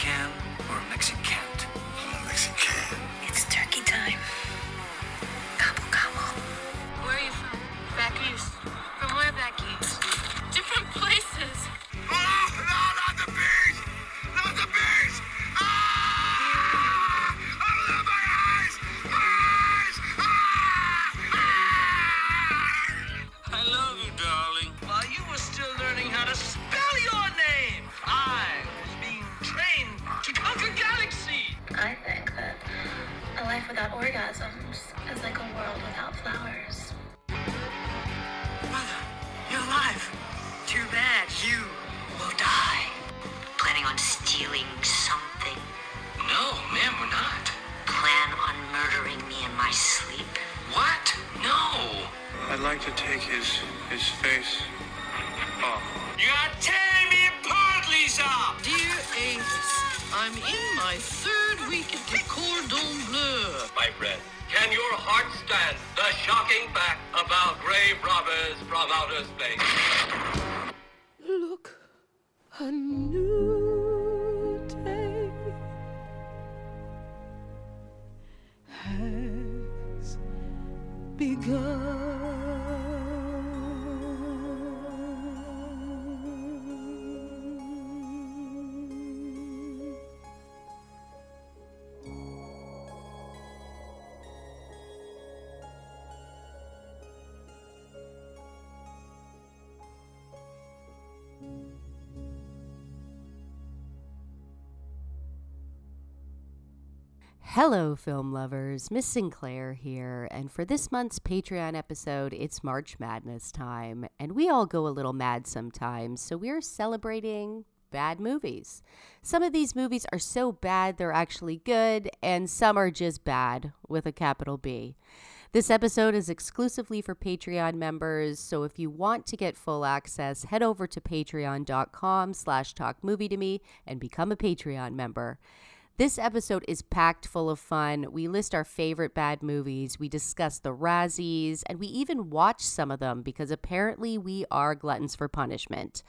Mexican or a Mexican. Without orgasms is like a world without flowers. Mother, you're alive. Too bad you will die. Planning on stealing something? No, ma'am, we're not. Plan on murdering me in my sleep? What? No. I'd like to take his his face off. You're tearing me apart, Lisa. Dear Angus, I'm in my third week at the Cordon Bleu. my friend. Can your heart stand the shocking fact about grave robbers from outer space? Look, a new day has begun. Hello, film lovers. Miss Sinclair here. And for this month's Patreon episode, it's March Madness time. And we all go a little mad sometimes. So we're celebrating bad movies. Some of these movies are so bad they're actually good, and some are just bad with a capital B. This episode is exclusively for Patreon members, so if you want to get full access, head over to patreon.com slash talkmovietome and become a Patreon member. This episode is packed full of fun. We list our favorite bad movies, we discuss the Razzies, and we even watch some of them because apparently we are gluttons for punishment.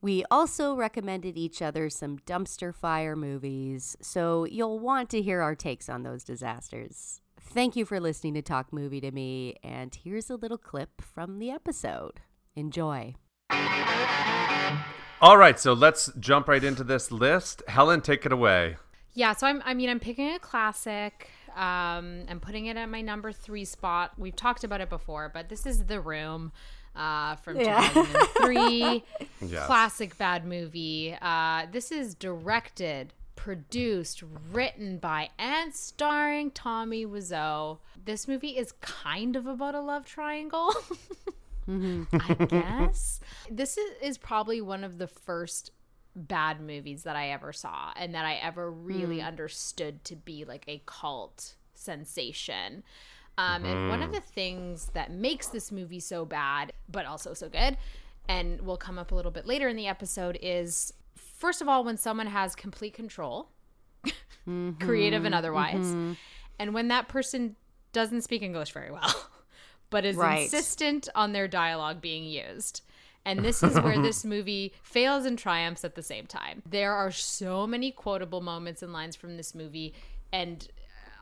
We also recommended each other some dumpster fire movies, so you'll want to hear our takes on those disasters. Thank you for listening to Talk Movie to Me, and here's a little clip from the episode. Enjoy. All right, so let's jump right into this list. Helen, take it away. Yeah, so I'm I mean I'm picking a classic. Um I'm putting it at my number 3 spot. We've talked about it before, but this is The Room uh from Yeah. 2003. Yes. Classic bad movie. Uh this is directed, produced, written by and starring Tommy Wiseau. This movie is kind of about a love triangle. I guess. This is, is probably one of the first bad movies that I ever saw and that I ever really mm. understood to be like a cult sensation. Um, And one of mm-hmm. the things that makes this movie so bad, but also so good, and will come up a little bit later in the episode, is first of all, when someone has complete control, creative and mm-hmm. otherwise, mm-hmm. and when that person doesn't speak English very well, but is Right. insistent on their dialogue being used. And this is where this movie fails and triumphs at the same time. There are so many quotable moments and lines from this movie, and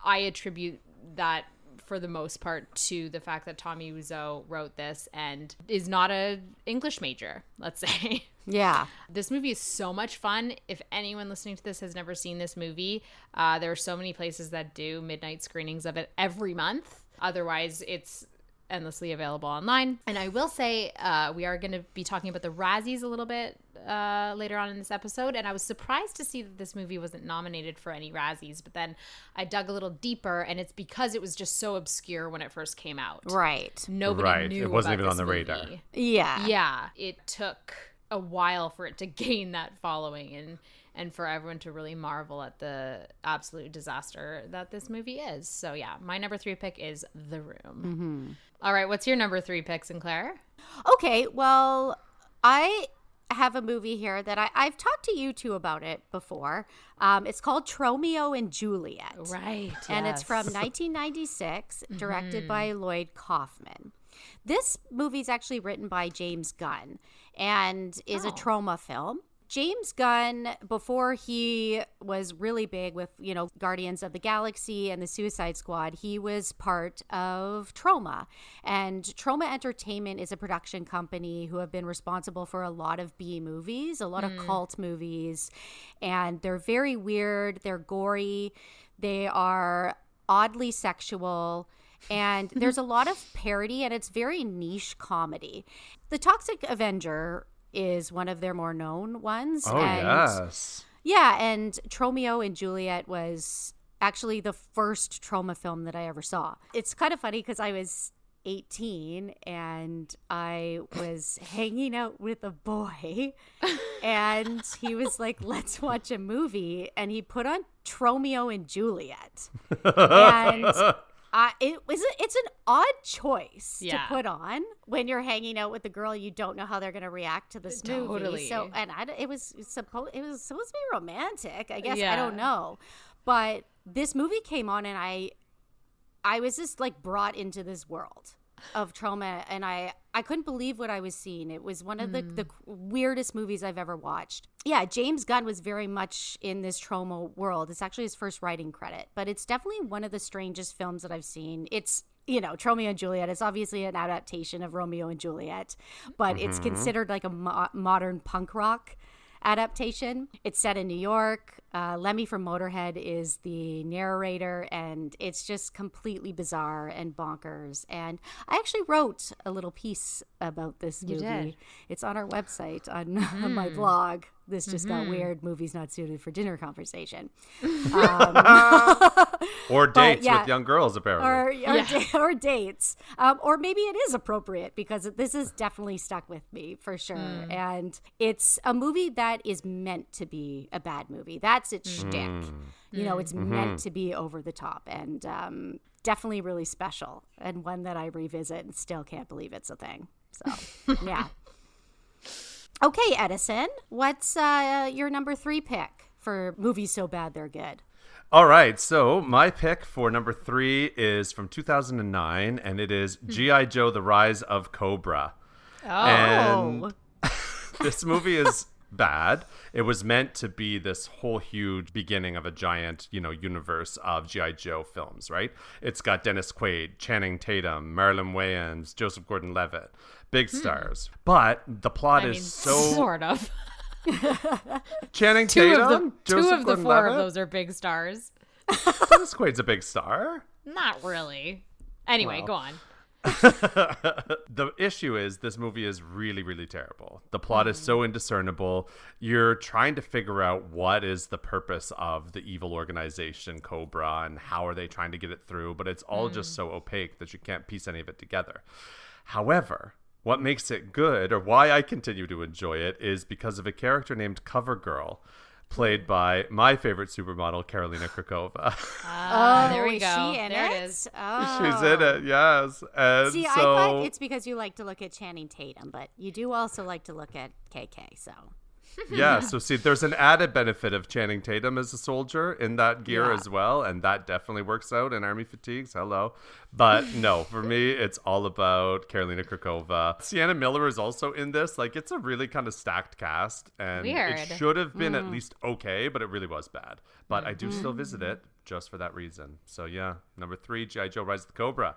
I attribute that for the most part to the fact that Tommy Wiseau wrote this and is not a English major, let's say. Yeah. This movie is so much fun. If anyone listening to this has never seen this movie, uh, there are so many places that do midnight screenings of it every month. Otherwise, it's endlessly available online. And I will say, uh, we are going to be talking about the Razzies a little bit uh, later on in this episode. And I was surprised to see that this movie wasn't nominated for any Razzies. But then I dug a little deeper, and it's because it was just so obscure when it first came out. Right. Nobody Right. knew It wasn't about even on this the radar. movie. Yeah. Yeah, it took a while for it to gain that following and and for everyone to really marvel at the absolute disaster that this movie is. So yeah, my number 3 pick is The Room. All right, what's your number 3 pick, Sinclair? Okay, well, I have a movie here that I, I've talked to you two about it before. Um, it's called Tromeo and Juliet. Right. And it's from 1996, directed by Lloyd Kaufman. This movie is actually written by James Gunn and is a Oh. Troma film. James Gunn, before he was really big with, you know, Guardians of the Galaxy and the Suicide Squad, he was part of Troma. And Troma Entertainment is a production company who have been responsible for a lot of B movies, a lot of hmm. cult movies. And they're very weird, they're gory, they are oddly sexual. And mm-hmm. there's a lot of parody, and it's very niche comedy. The Toxic Avenger is one of their more known ones. Oh and yes. yeah, and Tromeo and Juliet was actually the first Troma film that I ever saw. It's kind of funny because I was 18 and I was hanging out with a boy and he was like, let's watch a movie. And he put on Tromeo and Juliet. And uh, it was it's an odd choice Yeah. to put on when you're hanging out with a girl you don't know how they're going to react to this movie. So and I, it was supposed it was supposed to be romantic. I guess I don't know, but this movie came on and I I was just like brought into this world of Troma and I I couldn't believe what I was seeing. It was one of the the hmm. weirdest movies I've ever watched. Yeah, James Gunn was very much in this Troma world. It's actually his first writing credit, but it's definitely one of the strangest films that I've seen. It's you know, Romeo and Juliet. It's obviously an adaptation of Romeo and Juliet, but it's mm-hmm. considered like a mo- modern punk rock adaptation. It's set in New York. Uh, Lemmy from Motorhead is the narrator, and it's just completely bizarre and bonkers. And I actually wrote a little piece about this You movie. did. It's on our website on, on my hmm. blog. This just got mm-hmm. weird. Movies not suited for dinner conversation. Um, Or dates yeah. with young girls, apparently. or or, Yeah. da- or dates, um, or maybe it is appropriate because this is definitely stuck with me for sure. And it's a movie that is meant to be a bad movie. That's its shtick. You know, it's meant to be over the top and um, definitely really special, and one that I revisit and still can't believe it's a thing. So yeah. Okay, Edison, what's uh, your number three pick for movies so bad they're good? All right, so my pick for number three is from 2009, and it is G.I. Joe The Rise of Cobra. Oh. And this movie is bad. It was meant to be this whole huge beginning of a giant, you know, universe of G.I. Joe films, right? It's got Dennis Quaid, Channing Tatum, Marlon Wayans, Joseph Gordon Levitt, big stars. But the plot Hmm. I is mean, so. sort of. Channing Two Tatum? of the two of the four of those are big stars. Dennis Quaid's a big star. Not really. Anyway, Well. go on. the issue is this movie is really really terrible the plot is so mm-hmm. indiscernible you're trying to figure out what is the purpose of the evil organization cobra and how are they trying to get it through but it's all just mm. so opaque that you can't piece any of it together however what makes it good or why i continue to enjoy it is because of a character named cover girl played by my favorite supermodel karolina kurkova ah, oh, there we go. She in there it? it is. Oh. she's in oh. it yes and See, so I thought it's because you like to look at Channing Tatum, but you do also like to look at KK. So yeah, so see, there's an added benefit of Channing Tatum as a soldier in that gear Yeah. as well, and that definitely works out in Army Fatigues. Hello. But no, for me, it's all about Karolina Kurkova. Sienna Miller is also in this. Like, it's a really kind of stacked cast, and Weird. it should have been at mm. least okay, but it really was bad. But I do still visit mm. it just for that reason. So yeah, number three, G.I. Joe Rise of the Cobra.